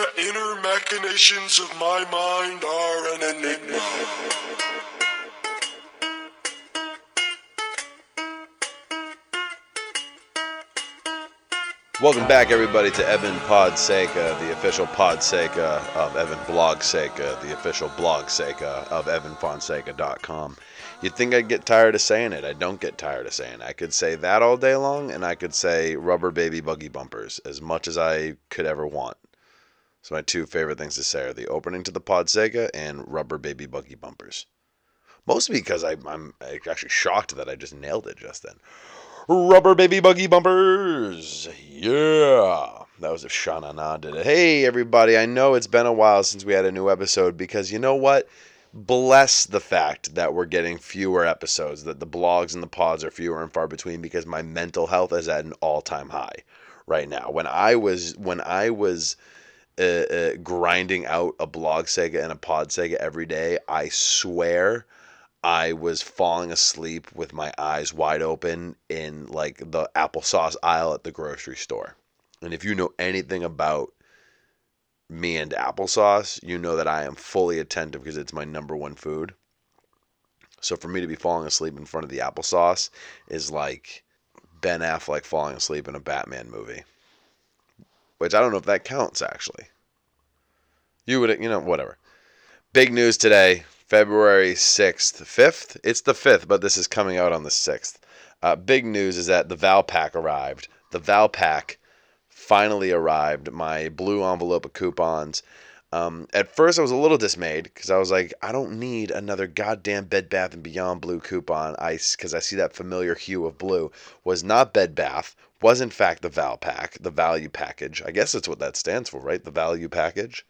The inner machinations of my mind are an enigma. Welcome back, everybody, to Evan Podseca, the official Podseca of Evan Blogseca, the official Blogseca of EvanFonseca.com. You'd think I'd get tired of saying it. I don't get tired of saying it. I could say that all day long, and I could say rubber baby buggy bumpers as much as I could ever want. So my two favorite things to say are the opening to the Podseca and rubber baby buggy bumpers. Mostly because I, I'm actually shocked that I just nailed it just then. Rubber baby buggy bumpers. Yeah. That was if Shana Na did it. Hey, everybody. I know it's been a while since we had a new episode because you know what? Bless the fact that we're getting fewer episodes, that the blogs and the pods are fewer and far between because my mental health is at an all time high right now. When I was, when I was, uh, uh, grinding out a Blogseca and a Podseca every day, I swear I was falling asleep with my eyes wide open in like the applesauce aisle at the grocery store. And if you know anything about me and applesauce, you know that I am fully attentive because it's my number one food. So for me to be falling asleep in front of the applesauce is like Ben Affleck falling asleep in a Batman movie. Which I don't know if that counts actually. You would, you know, whatever. Big news today, February 6th, 5th? It's the 5th, but this is coming out on the 6th. Uh, big news is that the Valpak arrived. The Valpak finally arrived. My blue envelope of coupons. Um, at first, I was a little dismayed because I was like, I don't need another goddamn Bed Bath and Beyond blue coupon. I because I see that familiar hue of blue was not Bed Bath. Was in fact the Val Pack, the value package. I guess that's what that stands for, right? The value package.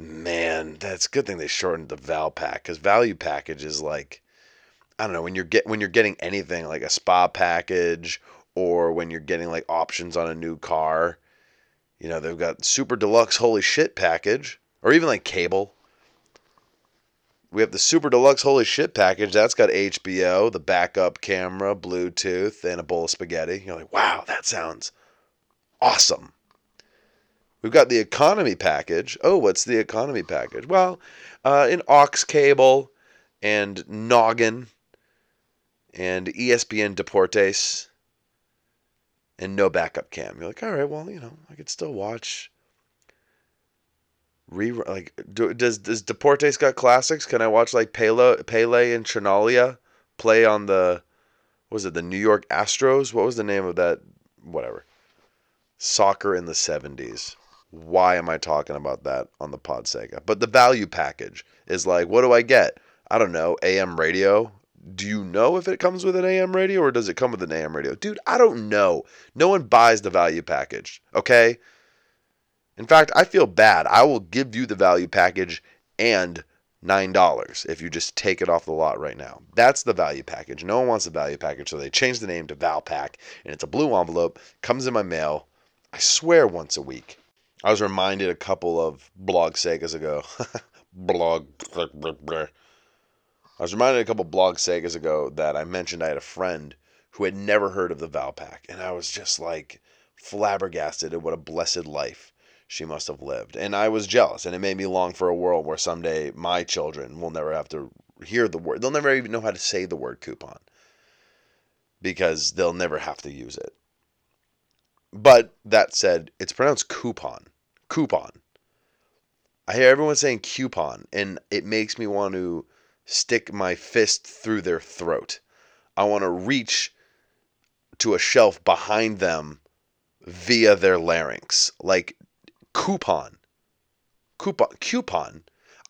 Man, that's a good thing they shortened the Val Pack because value package is like, I don't know when you're get when you're getting anything like a spa package or when you're getting like options on a new car. You know, they've got super deluxe holy shit package or even like cable. We have the super deluxe holy shit package. That's got HBO, the backup camera, Bluetooth, and a bowl of spaghetti. You're like, wow, that sounds awesome. We've got the economy package. Oh, what's the economy package? Well, uh, an aux cable and noggin and ESPN Deportes and no backup cam. You're like, all right, well, you know, I could still watch. Re like, do, does does Deportes got classics? Can I watch like Pele, Pele and Chinaglia play on the, was it the New York Astros? What was the name of that? Whatever. Soccer in the '70s why am I talking about that on the Podseca? But the value package is like, what do I get? I don't know, AM radio. Do you know if it comes with an AM radio or does it come with an AM radio? Dude, I don't know. No one buys the value package, okay? In fact, I feel bad. I will give you the value package and $9 if you just take it off the lot right now. That's the value package. No one wants the value package, so they changed the name to Valpak, and it's a blue envelope, comes in my mail, I swear once a week. I was reminded a couple of Blogsecas ago. blog. I was reminded a couple Blogsecas ago that I mentioned I had a friend who had never heard of the Valpak, and I was just like flabbergasted at what a blessed life she must have lived. And I was jealous, and it made me long for a world where someday my children will never have to hear the word. They'll never even know how to say the word coupon because they'll never have to use it. But that said, it's pronounced coupon. Coupon. I hear everyone saying coupon, and it makes me want to stick my fist through their throat. I want to reach to a shelf behind them via their larynx. Like coupon. Coupon. Coupon.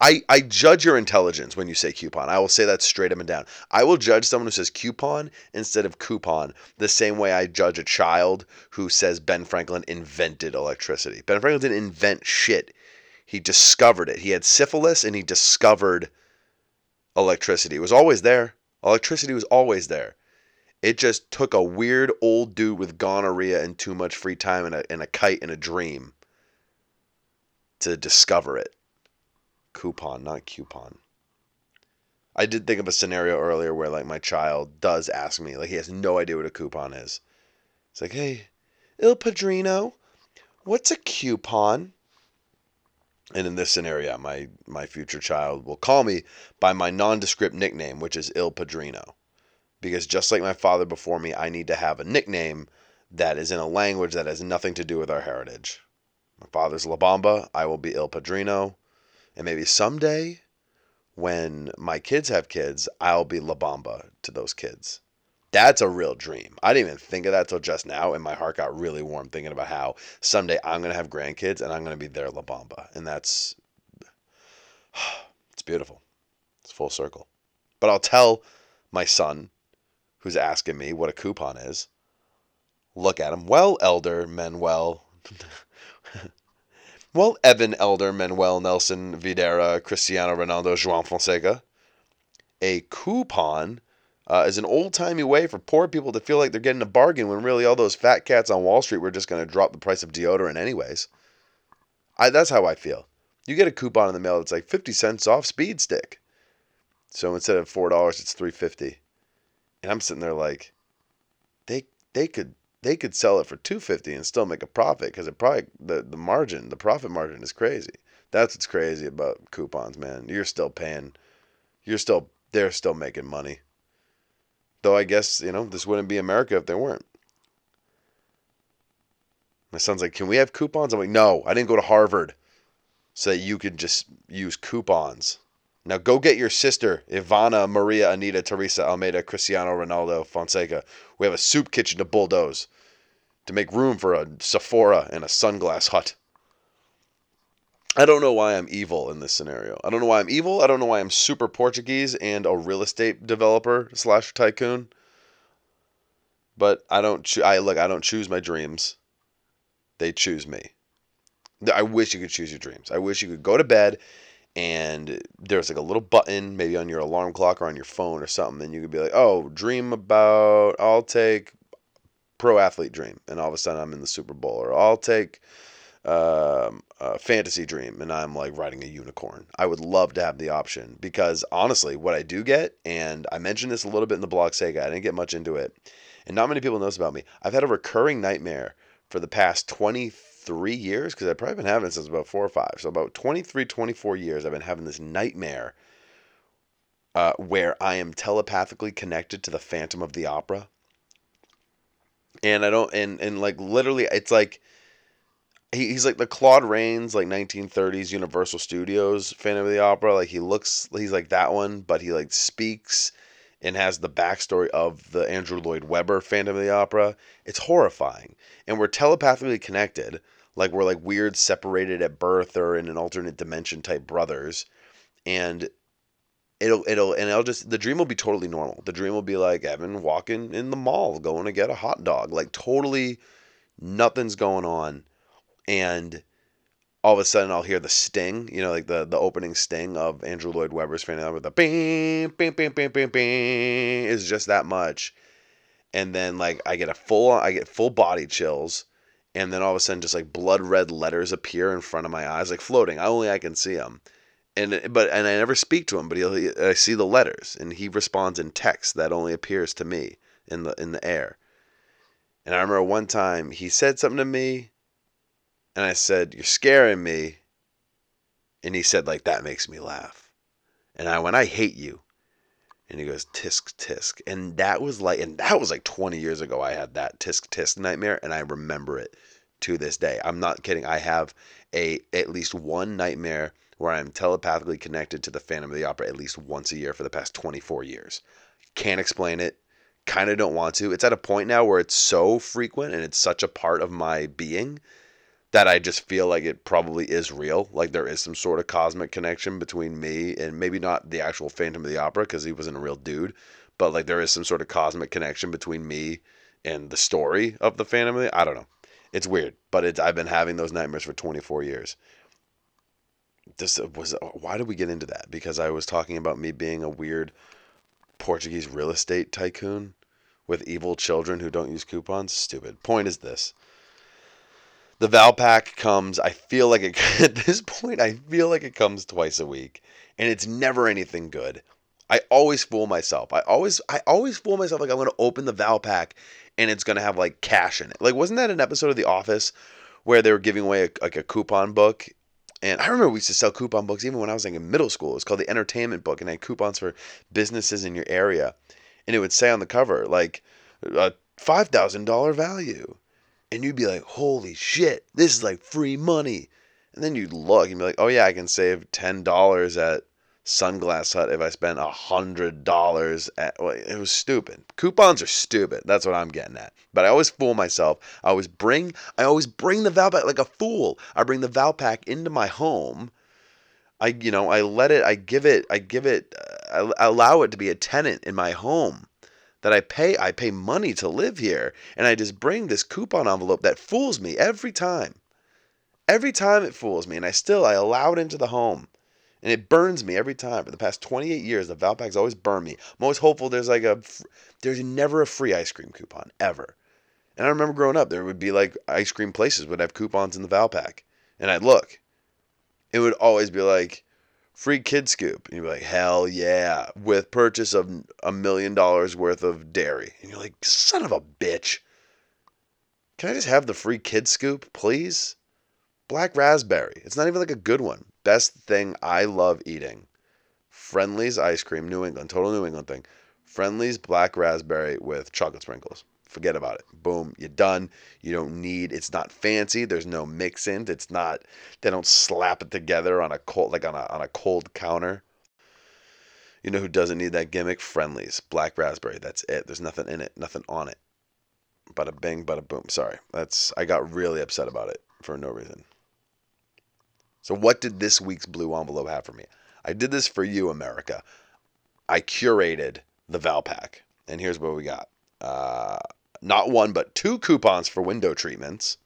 I, I judge your intelligence when you say coupon. I will say that straight up and down. I will judge someone who says coupon instead of coupon the same way I judge a child who says Ben Franklin invented electricity. Ben Franklin didn't invent shit. He discovered it. He had syphilis and he discovered electricity. It was always there. Electricity was always there. It just took a weird old dude with gonorrhea and too much free time and a, and a kite and a dream to discover it coupon, not coupon. I did think of a scenario earlier where like my child does ask me, like he has no idea what a coupon is. It's like, hey, Il Padrino, what's a coupon? And in this scenario, my my future child will call me by my nondescript nickname, which is Il Padrino. Because just like my father before me, I need to have a nickname that is in a language that has nothing to do with our heritage. My father's La Bamba, I will be Il Padrino. And maybe someday, when my kids have kids, I'll be La Bamba to those kids. That's a real dream. I didn't even think of that till just now, and my heart got really warm thinking about how someday I'm gonna have grandkids and I'm gonna be their La Bamba, and that's it's beautiful. It's full circle. But I'll tell my son, who's asking me what a coupon is. Look at him. Well, Elder Manuel. well, Evan Elder Manuel Nelson Videra Cristiano Ronaldo João Fonseca. A coupon uh, is an old timey way for poor people to feel like they're getting a bargain when really all those fat cats on Wall Street were just going to drop the price of deodorant anyways. I, that's how I feel. You get a coupon in the mail that's like 50 cents off Speed Stick. So instead of $4, it's 350 And I'm sitting there like, they they could they could sell it for 250 and still make a profit because it probably the, the margin the profit margin is crazy that's what's crazy about coupons man you're still paying you're still they're still making money Though I guess, you know, this wouldn't be America if there weren't. My son's like, Can we have coupons? I'm like, No, I didn't go to Harvard so that you could just use coupons. Now go get your sister, Ivana, Maria, Anita, Teresa, Almeida, Cristiano Ronaldo, Fonseca. We have a soup kitchen to bulldoze to make room for a Sephora and a sunglass hut. I don't know why I'm evil in this scenario. I don't know why I'm evil. I don't know why I'm super Portuguese and a real estate developer slash tycoon. But I don't. Cho- I look. I don't choose my dreams. They choose me. I wish you could choose your dreams. I wish you could go to bed and there's like a little button maybe on your alarm clock or on your phone or something and you could be like oh dream about i'll take pro athlete dream and all of a sudden i'm in the super bowl or i'll take um, a fantasy dream and I'm like riding a unicorn. I would love to have the option because honestly, what I do get, and I mentioned this a little bit in the Blogseca, I didn't get much into it, and not many people know this about me. I've had a recurring nightmare for the past 23 years because I've probably been having it since about four or five. So about 23, 24 years, I've been having this nightmare uh, where I am telepathically connected to the Phantom of the Opera. And I don't, and, and like literally, it's like, he, he's like the Claude Rains, like 1930s Universal Studios Phantom of the Opera. Like he looks, he's like that one, but he like speaks and has the backstory of the Andrew Lloyd Webber Phantom of the Opera. It's horrifying, and we're telepathically connected, like we're like weird separated at birth or in an alternate dimension type brothers, and it'll it'll and I'll just the dream will be totally normal. The dream will be like Evan walking in the mall, going to get a hot dog, like totally nothing's going on and all of a sudden I'll hear the sting, you know, like the the opening sting of Andrew Lloyd Webber's Phantom with the bing, bing, bing, bing, bing, bing is just that much, and then like I get a full I get full body chills, and then all of a sudden just like blood red letters appear in front of my eyes, like floating. I only I can see them, and but and I never speak to him, but he I see the letters, and he responds in text that only appears to me in the in the air. And I remember one time he said something to me and I said, You're scaring me. And he said, like, that makes me laugh. And I went, I hate you. And he goes, tisk tisk. And that was like and that was like 20 years ago I had that tisk tisk nightmare and I remember it to this day. I'm not kidding. I have a at least one nightmare where I'm telepathically connected to the Phantom of the Opera at least once a year for the past 24 years. Can't explain it. Kind of don't want to. It's at a point now where it's so frequent and it's such a part of my being that I just feel like it probably is real. Like there is some sort of cosmic connection between me and maybe not the actual Phantom of the Opera because he wasn't a real dude, but like there is some sort of cosmic connection between me and the story of the Phantom of the I don't know. It's weird, but it's I've been having those nightmares for 24 years. This uh, was uh, why did we get into that? Because I was talking about me being a weird Portuguese real estate tycoon with evil children who don't use coupons. Stupid. Point is this the Valpak comes. I feel like it at this point. I feel like it comes twice a week, and it's never anything good. I always fool myself. I always I always fool myself like I'm gonna open the Valpak and it's gonna have like cash in it. Like wasn't that an episode of The Office where they were giving away a, like a coupon book And I remember we used to sell coupon books even when I was like in middle school. It was called the Entertainment Book, and I had coupons for businesses in your area. And it would say on the cover, like, uh, a $5,000 value. And you'd be like, holy shit, this is like free money. And then you'd look and be like, oh yeah, I can save $10 at Sunglass Hut if I spend $100 at. Well, it was stupid. Coupons are stupid. That's what I'm getting at. But I always fool myself. I always bring I always bring the Valpak like a fool. I bring the Valpak into my home. I you know, I let it I give it I give it uh, I allow it to be a tenant in my home that I pay I pay money to live here and I just bring this coupon envelope that fools me every time. Every time it fools me and I still I allow it into the home. And it burns me every time. For the past 28 years, the Valpak's always burned me. I'm always hopeful there's like a there's never a free ice cream coupon ever. And I remember growing up, there would be like ice cream places would have coupons in the Valpak. And I'd look. It would always be like free kid scoop. And you'd be like, hell yeah, with purchase of a million dollars worth of dairy. And you're like, son of a bitch. Can I just have the free kid scoop, please? Black raspberry. It's not even like a good one. Best thing I love eating. Friendly's ice cream, New England, total New England thing. Friendly's black raspberry with chocolate sprinkles. Forget about it. Boom, you're done. You don't need. It's not fancy. There's no mix-ins. It's not. They don't slap it together on a cold like on a on a cold counter. You know who doesn't need that gimmick? Friendlies, black raspberry. That's it. There's nothing in it. Nothing on it. Bada bing, bada boom. Sorry, that's. I got really upset about it for no reason. So what did this week's blue envelope have for me? I did this for you, America. I curated the Valpak, and here's what we got. Uh, not one, but two coupons for window treatments.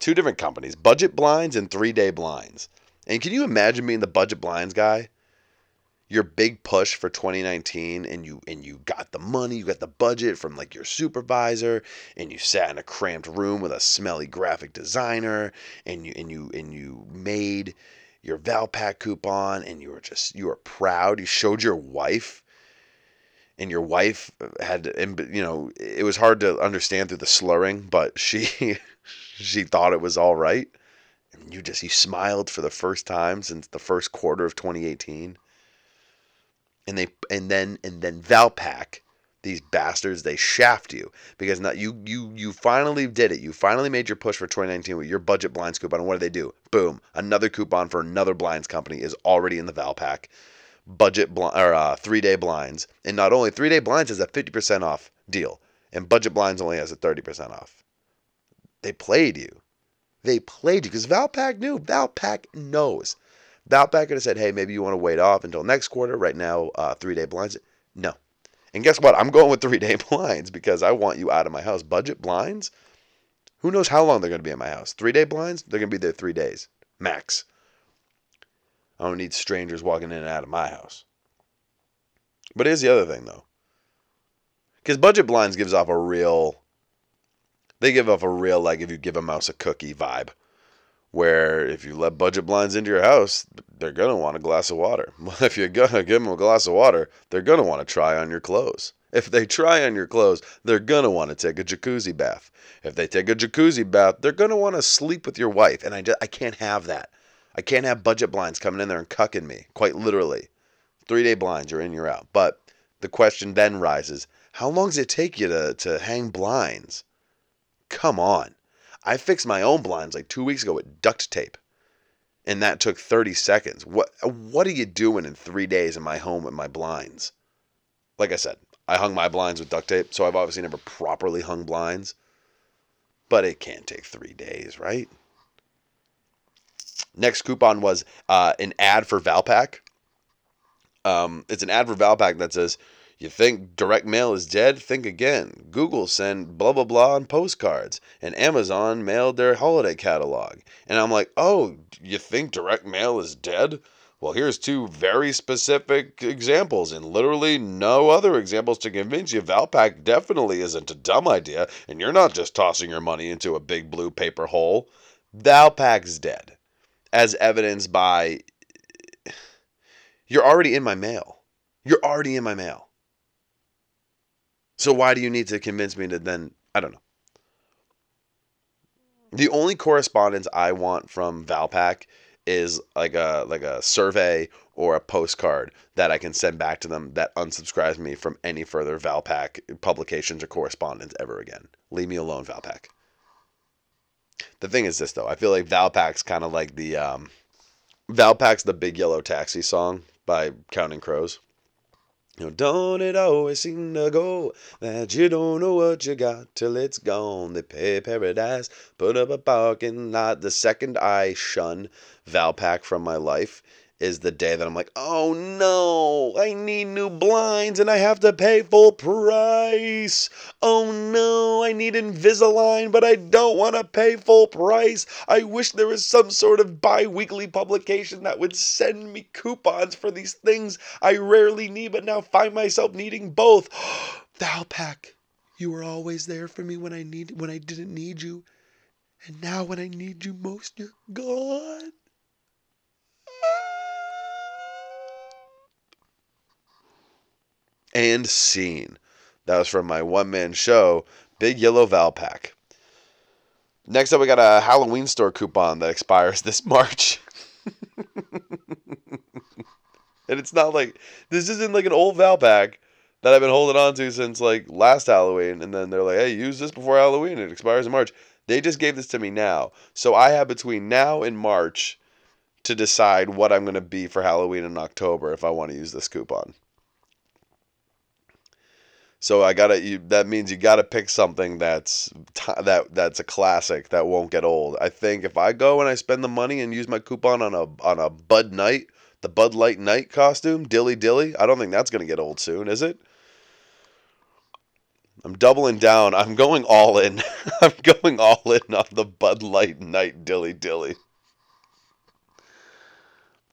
Two different companies, budget blinds and three day blinds. And can you imagine being the budget blinds guy? Your big push for 2019 and you and you got the money, you got the budget from like your supervisor and you sat in a cramped room with a smelly graphic designer and you and you and you made your Valpak coupon and you were just you were proud. You showed your wife and your wife uh, had you know it was hard to understand through the slurring but she she thought it was all right. And you just you smiled for the first time since the first quarter of 2018 and they and then and then Valpak these bastards they shaft you because now you you you finally did it. You finally made your push for 2019 with your budget blinds coupon and what do they do? Boom. Another coupon for another blinds company is already in the Valpak budget bl- or uh, three day blinds, and not only three day blinds has a fifty percent off deal, and budget blinds only has a thirty percent off. They played you. They played you because Valpak knew. Valpak knows. Valpak could have said, "Hey, maybe you want to wait off until next quarter. Right now, uh, three day blinds." No. And guess what? I'm going with three day blinds because I want you out of my house. Budget blinds. Who knows how long they're going to be in my house? Three day blinds. They're going to be there three days max. I don't need strangers walking in and out of my house. But here's the other thing, though. Because budget blinds gives off a real, they give off a real, like if you give a mouse a cookie vibe. Where if you let budget blinds into your house, they're going to want a glass of water. Well, if you're going to give them a glass of water, they're going to want to try on your clothes. If they try on your clothes, they're going to want to take a jacuzzi bath. If they take a jacuzzi bath, they're going to want to sleep with your wife. And I, just, I can't have that. I can't have budget blinds coming in there and cucking me, quite literally. Three day blinds, you're in, you're out. But the question then rises how long does it take you to, to hang blinds? Come on. I fixed my own blinds like two weeks ago with duct tape. And that took 30 seconds. What what are you doing in three days in my home with my blinds? Like I said, I hung my blinds with duct tape, so I've obviously never properly hung blinds. But it can't take three days, right? Next coupon was uh, an ad for Valpak. Um, it's an ad for Valpak that says, "You think direct mail is dead? Think again. Google sent blah blah blah on postcards, and Amazon mailed their holiday catalog." And I'm like, "Oh, you think direct mail is dead?" Well, here's two very specific examples, and literally no other examples to convince you Valpak definitely isn't a dumb idea, and you're not just tossing your money into a big blue paper hole. Valpak's dead as evidenced by you're already in my mail. You're already in my mail. So why do you need to convince me to then I don't know. The only correspondence I want from Valpak is like a like a survey or a postcard that I can send back to them that unsubscribes me from any further Valpak publications or correspondence ever again. Leave me alone, Valpak. The thing is this though, I feel like Valpak's kind of like the um, Valpak's the Big Yellow Taxi song by Counting Crows. You know, don't it always seem to go that you don't know what you got till it's gone? They pay paradise, put up a parking lot. The second I shun Valpak from my life is the day that I'm like, oh no, I need new blinds and I have to pay full price. Oh no, I need Invisalign, but I don't want to pay full price. I wish there was some sort of bi weekly publication that would send me coupons for these things I rarely need, but now find myself needing both. Valpak, you were always there for me when I need when I didn't need you. And now when I need you most, you're gone. And scene. That was from my one man show, Big Yellow Valpak. Next up, we got a Halloween store coupon that expires this March. and it's not like this isn't like an old Valpak that I've been holding on to since like last Halloween. And then they're like, hey, use this before Halloween. It expires in March. They just gave this to me now. So I have between now and March to decide what I'm going to be for Halloween in October if I want to use this coupon. So I gotta. You, that means you gotta pick something that's t- that that's a classic that won't get old. I think if I go and I spend the money and use my coupon on a on a Bud Knight, the Bud Light Knight costume, Dilly Dilly, I don't think that's gonna get old soon, is it? I'm doubling down. I'm going all in. I'm going all in on the Bud Light Knight Dilly Dilly.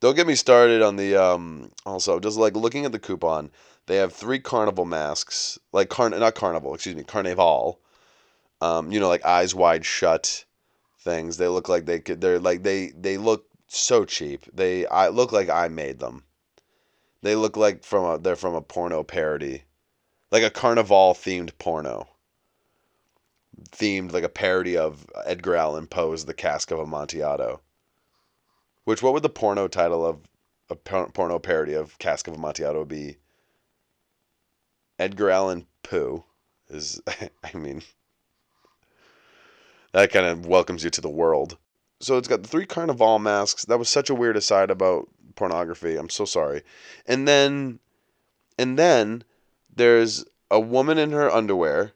Don't get me started on the um also just like looking at the coupon. They have three carnival masks, like carn not carnival, excuse me, carnival. Um, you know, like eyes wide shut things. They look like they could. They're like they they look so cheap. They I look like I made them. They look like from a they're from a porno parody, like a carnival themed porno. Themed like a parody of Edgar Allan Poe's The Cask of Amontillado. Which what would the porno title of a porno parody of Cask of Amontillado be? Edgar Allan Poe is, I mean, that kind of welcomes you to the world. So it's got the three carnival masks. That was such a weird aside about pornography. I'm so sorry. And then, and then there's a woman in her underwear,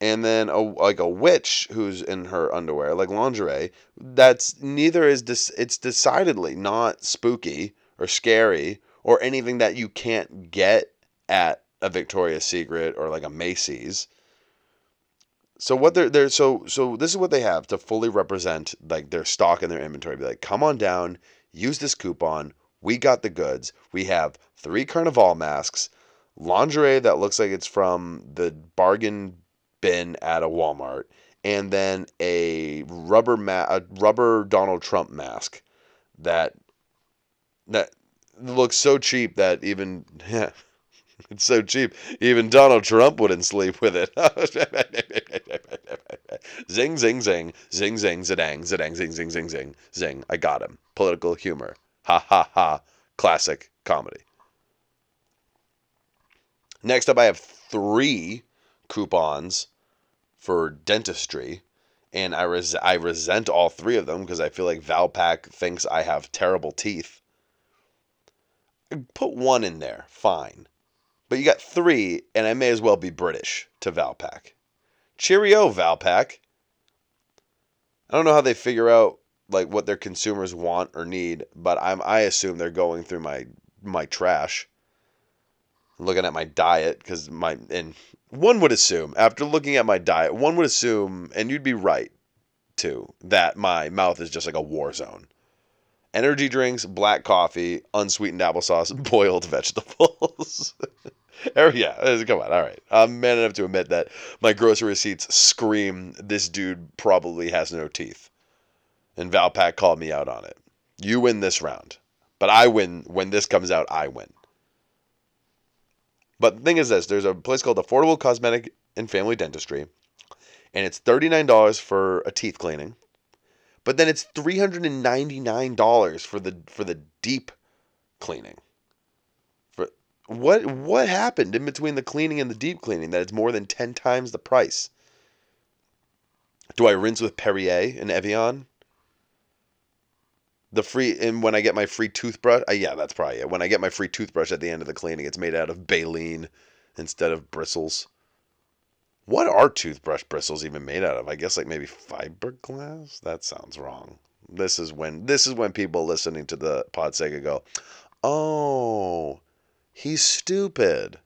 and then a like a witch who's in her underwear, like lingerie. That's neither is this. It's decidedly not spooky or scary or anything that you can't get at a Victoria's Secret or like a Macy's. So what they're they're so so this is what they have to fully represent like their stock and their inventory. Be like, come on down, use this coupon. We got the goods. We have three carnival masks, lingerie that looks like it's from the bargain bin at a Walmart, and then a rubber ma- a rubber Donald Trump mask that that looks so cheap that even It's so cheap. Even Donald Trump wouldn't sleep with it. zing, zing, zing. Zing, zing, zadang, zadang, zing, zing, zing, zing. Zing. I got him. Political humor. Ha, ha, ha. Classic comedy. Next up, I have three coupons for dentistry. And I, res- I resent all three of them because I feel like Valpak thinks I have terrible teeth. Put one in there, fine. But you got three, and I may as well be British to Valpak. Cheerio, Valpak. I don't know how they figure out like what their consumers want or need, but I'm I assume they're going through my my trash, looking at my diet because my and one would assume after looking at my diet, one would assume, and you'd be right too, that my mouth is just like a war zone energy drinks, black coffee, unsweetened applesauce, boiled vegetables. oh, yeah, uh, come on. All right. I'm man enough to admit that my grocery receipts scream this dude probably has no teeth. And Valpak called me out on it. You win this round. But I win when this comes out, I win. But the thing is this there's a place called Affordable Cosmetic and Family Dentistry, and it's $39 for a teeth cleaning. But then it's three hundred and ninety nine dollars for the for the deep cleaning. What what happened in between the cleaning and the deep cleaning that it's more than ten times the price? Do I rinse with Perrier and Evian? The free and when I get my free toothbrush, uh, yeah, that's probably it. When I get my free toothbrush at the end of the cleaning, it's made out of baleen instead of bristles. What are toothbrush bristles even made out of? I guess like maybe fiberglass. That sounds wrong. This is when this is when people listening to the Podseca go, "Oh, he's stupid."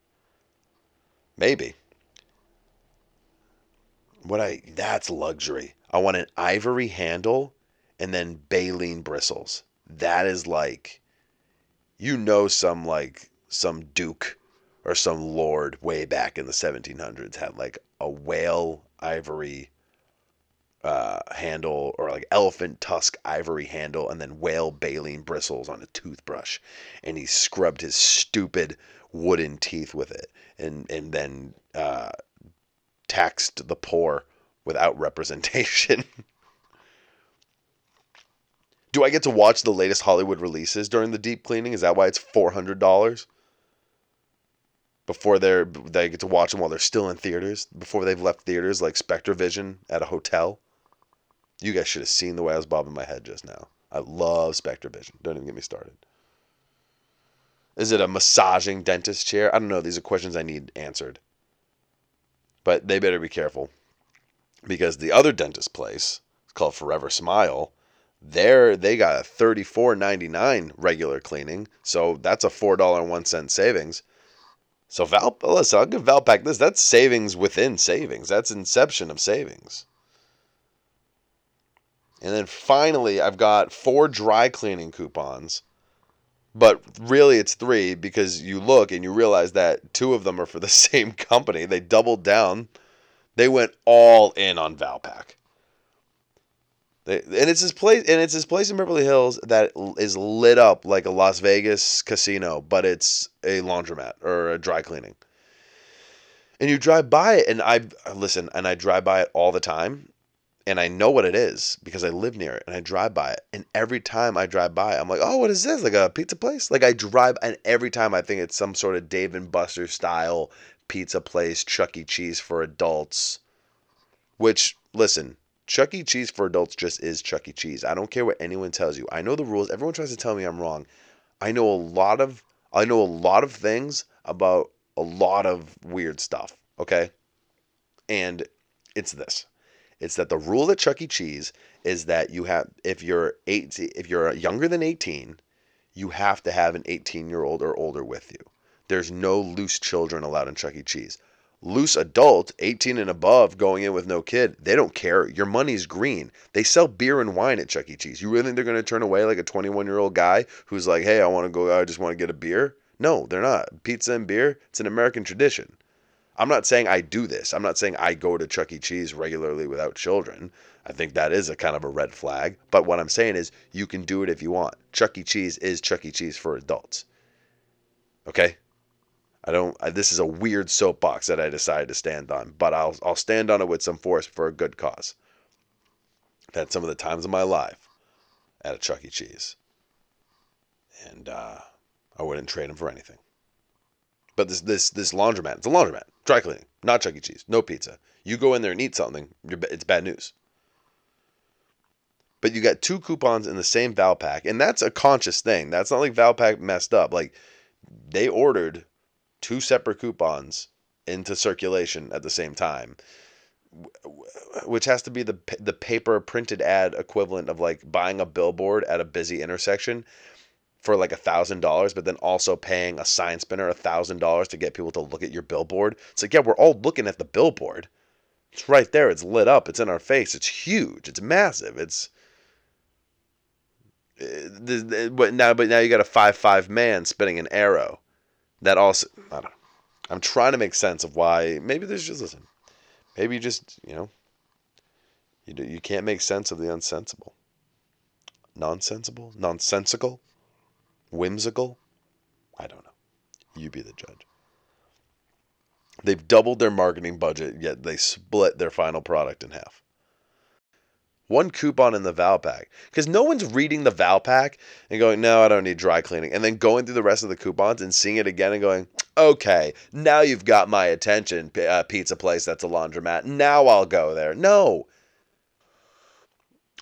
Maybe. What I that's luxury. I want an ivory handle and then baleen bristles. That is like you know some like some duke or some lord way back in the 1700s had like a whale ivory uh, handle or like elephant tusk ivory handle and then whale baleen bristles on a toothbrush and he scrubbed his stupid wooden teeth with it and and then uh, taxed the poor without representation Do I get to watch the latest Hollywood releases during the deep cleaning? Is that why it's four hundred dollars? Before they're they get to watch them while they're still in theaters, before they've left theaters, like SpectraVision at a hotel. You guys should have seen the way I was bobbing my head just now. I love SpectraVision. Don't even get me started. Is it a massaging dentist chair? I don't know. These are questions I need answered. But they better be careful because the other dentist place, it's called Forever Smile, there they got a $34.99 regular cleaning, so that's a $4.01 savings. So Val, listen, I'll give Valpak this. That's savings within savings. That's inception of savings. And then finally, I've got four dry cleaning coupons. But really, it's three because you look and you realize that two of them are for the same company. They doubled down. They went all in on Valpak. They, and it's this place, and it's this place in Beverly Hills that is lit up like a Las Vegas casino, but it's a laundromat or a dry cleaning. And you drive by it, and I listen, and I drive by it all the time, and I know what it is because I live near it, and I drive by it, and every time I drive by, I'm like, oh, what is this? Like a pizza place? Like I drive, and every time I think it's some sort of Dave and Buster style pizza place, Chuck E. Cheese for adults. Which, listen, Chuck E. Cheese for adults just is Chuck E. Cheese. I don't care what anyone tells you. I know the rules. Everyone tries to tell me I'm wrong. I know a lot of I know a lot of things about a lot of weird stuff, okay? And it's this. It's that the rule at Chuck E. Cheese is that you have if you're 18 if you're younger than 18, you have to have an 18-year-old or older with you. There's no loose children allowed in Chuck E. Cheese loose adult, 18 and above, going in with no kid, they don't care. Your money's green. They sell beer and wine at Chuck E. Cheese. You really think they're going to turn away like a 21 year old guy who's like, hey, I want to go, I just want to get a beer? No, they're not. Pizza and beer, it's an American tradition. I'm not saying I do this. I'm not saying I go to Chuck E. Cheese regularly without children. I think that is a kind of a red flag. But what I'm saying is you can do it if you want. Chuck E. Cheese is Chuck E. Cheese for adults. Okay? I don't. I, this is a weird soapbox that I decided to stand on, but I'll I'll stand on it with some force for a good cause. Had some of the times of my life at a Chuck E. Cheese, and uh, I wouldn't trade them for anything. But this this this laundromat, it's a laundromat, dry cleaning, not Chuck E. Cheese, no pizza. You go in there and eat something, it's bad news. But you got two coupons in the same Valpak, and that's a conscious thing. That's not like Valpak messed up. Like they ordered two separate coupons into circulation at the same time which has to be the the paper printed ad equivalent of like buying a billboard at a busy intersection for like a thousand dollars, but then also paying a sign spinner a thousand dollars to get people to look at your billboard. It's like, yeah, we're all looking at the billboard. It's right there. It's lit up. It's in our face. It's huge. It's massive. It's eh, but now, but now you got a five five man spinning an arrow that also I don't know. I'm trying to make sense of why maybe there's just listen. Maybe you just, you know, you you can't make sense of the unsensible. Nonsensible, nonsensical, whimsical. I don't know. You be the judge. They've doubled their marketing budget, yet they split their final product in half. One coupon in the Valpak. Because no one's reading the Valpak and going, no, I don't need dry cleaning. And then going through the rest of the coupons and seeing it again and going, okay, now you've got my attention, uh, pizza place that's a laundromat. Now I'll go there. No.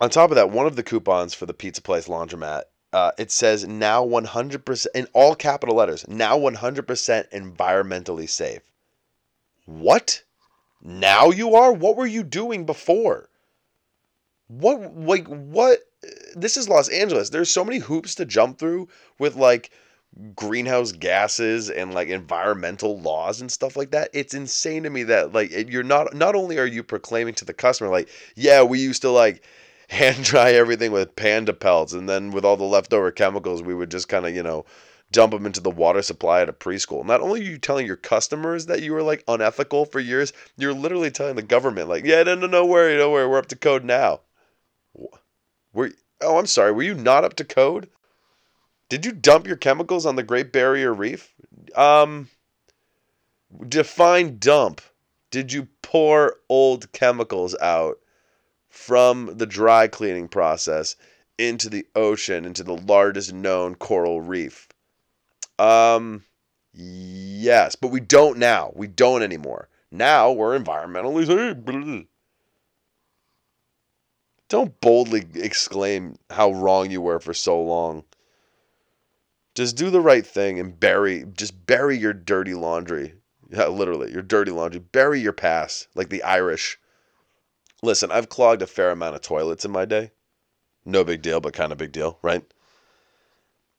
On top of that, one of the coupons for the pizza place laundromat, uh, it says now 100% in all capital letters, now 100% environmentally safe. What? Now you are? What were you doing before? What like what this is Los Angeles. There's so many hoops to jump through with like greenhouse gases and like environmental laws and stuff like that. It's insane to me that like you're not not only are you proclaiming to the customer like, yeah, we used to like hand dry everything with panda pelts and then with all the leftover chemicals we would just kind of, you know, dump them into the water supply at a preschool. Not only are you telling your customers that you were like unethical for years, you're literally telling the government like, yeah, no, no, no worry, don't worry, we're up to code now. Were oh, I'm sorry. Were you not up to code? Did you dump your chemicals on the Great Barrier Reef? Um, define dump. Did you pour old chemicals out from the dry cleaning process into the ocean, into the largest known coral reef? Um, yes, but we don't now. We don't anymore. Now we're environmentally. Don't boldly exclaim how wrong you were for so long. Just do the right thing and bury, just bury your dirty laundry. Yeah, literally, your dirty laundry. Bury your past, like the Irish. Listen, I've clogged a fair amount of toilets in my day. No big deal, but kind of big deal, right?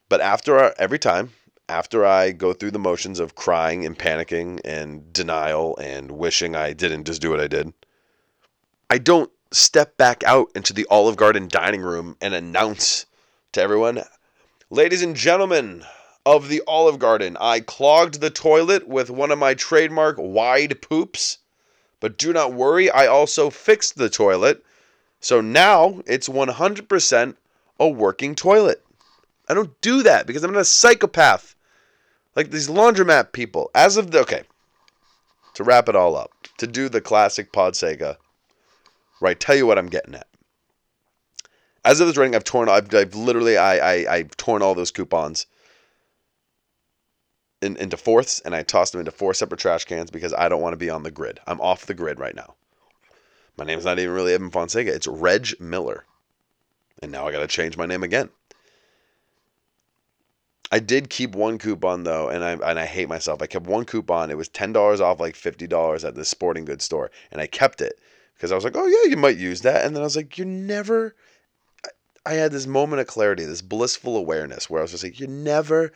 But after our, every time, after I go through the motions of crying and panicking and denial and wishing I didn't just do what I did, I don't step back out into the Olive Garden dining room and announce to everyone, Ladies and gentlemen of the Olive Garden, I clogged the toilet with one of my trademark wide poops. But do not worry, I also fixed the toilet. So now it's 100% a working toilet. I don't do that because I'm not a psychopath like these laundromat people. As of the. Okay. To wrap it all up, to do the classic Podseca right? Tell you what I'm getting at. As of this writing, I've torn. I've, I've literally I, I I've torn all those coupons in, into fourths, and I tossed them into four separate trash cans because I don't want to be on the grid. I'm off the grid right now. My name's not even really Evan Fonseca. It's Reg Miller, and now I got to change my name again. I did keep one coupon though, and I and I hate myself. I kept one coupon. It was ten dollars off like fifty dollars at the sporting goods store, and I kept it because I was like, oh yeah, you might use that, and then I was like, you're never. I had this moment of clarity, this blissful awareness where I was just like, you're never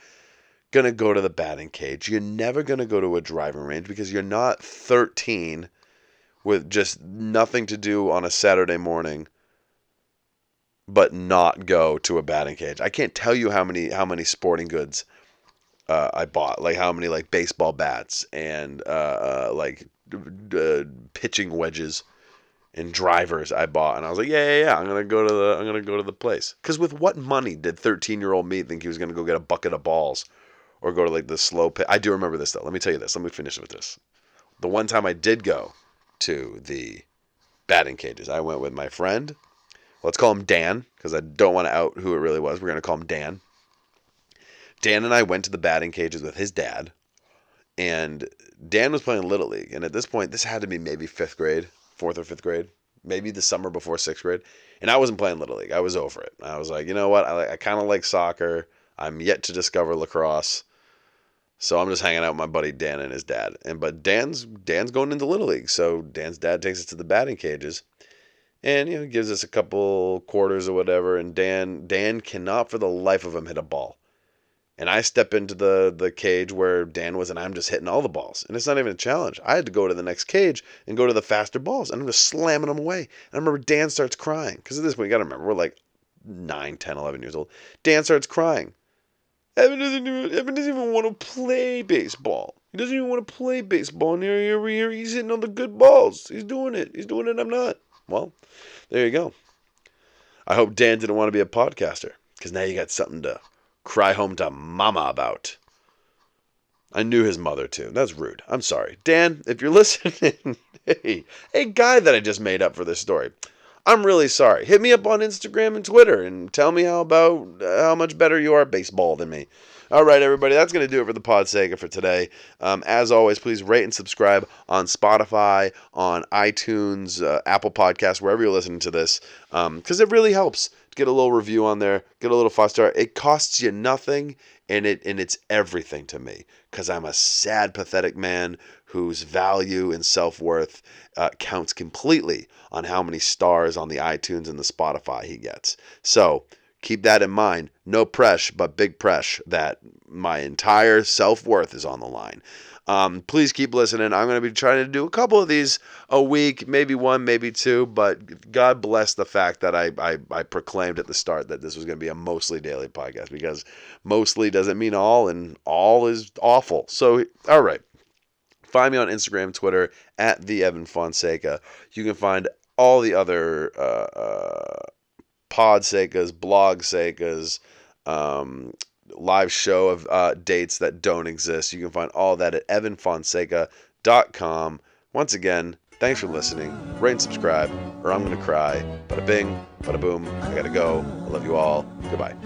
gonna go to the batting cage. You're never gonna go to a driving range because you're not 13 with just nothing to do on a Saturday morning but not go to a batting cage. I can't tell you how many how many sporting goods uh, I bought, like how many like baseball bats and uh, uh, like pitching wedges and drivers I bought, and I was like, yeah, yeah, yeah, I'm gonna go to the I'm gonna go to the place. Because with what money did 13 year old me think he was gonna go get a bucket of balls, or go to like the slow pit? I do remember this though. Let me tell you this. Let me finish with this. The one time I did go to the batting cages, I went with my friend. Let's call him Dan because I don't want to out who it really was. We're gonna call him Dan. Dan and I went to the batting cages with his dad, and Dan was playing little league, and at this point, this had to be maybe fifth grade fourth or fifth grade, maybe the summer before sixth grade, and I wasn't playing little league. I was over it. I was like, you know what? I, I kind of like soccer. I'm yet to discover lacrosse, so I'm just hanging out with my buddy Dan and his dad. And but Dan's Dan's going into little league, so Dan's dad takes us to the batting cages, and you know gives us a couple quarters or whatever. And Dan Dan cannot for the life of him hit a ball and I step into the the cage where Dan was, and I'm just hitting all the balls, and it's not even a challenge. I had to go to the next cage and go to the faster balls, and I'm just slamming them away. And I remember Dan starts crying because at this point you got to remember we're like 9, 10, 11 years old. Dan starts crying. Evan doesn't even Evan doesn't even want to play baseball. He doesn't even want to play baseball. And here, here, here, he's hitting on the good balls. He's doing it. He's doing it. I'm not. Well, there you go. I hope Dan didn't want to be a podcaster because now you got something to cry home to mama about. I knew his mother too. That's rude. I'm sorry. Dan, if you're listening, hey, hey, guy that I just made up for this story. I'm really sorry. Hit me up on Instagram and Twitter and tell me how about how much better you are baseball than me. All right, everybody, that's going to do it for the Podseca for today. Um, as always, please rate and subscribe on Spotify, on iTunes, uh, Apple Podcasts, wherever you're listening to this, because um, it really helps. Get a little review on there, get a little five star. It costs you nothing, and it and it's everything to me because I'm a sad, pathetic man whose value and self worth uh, counts completely on how many stars on the iTunes and the Spotify he gets. So keep that in mind. No press, but big press that my entire self worth is on the line. Um, please keep listening. I'm going to be trying to do a couple of these a week, maybe one, maybe two. But God bless the fact that I, I, I proclaimed at the start that this was going to be a mostly daily podcast because mostly doesn't mean all, and all is awful. So, all right. Find me on Instagram, Twitter at the Evan Fonseca. You can find all the other uh, uh, Podsecas, blog sekas, um, live show of uh, dates that don't exist. You can find all that at evanfonseca.com. Once again, thanks for listening. Rate and subscribe, or I'm going to cry. Bada bing, bada boom. I got to go. I love you all. Goodbye.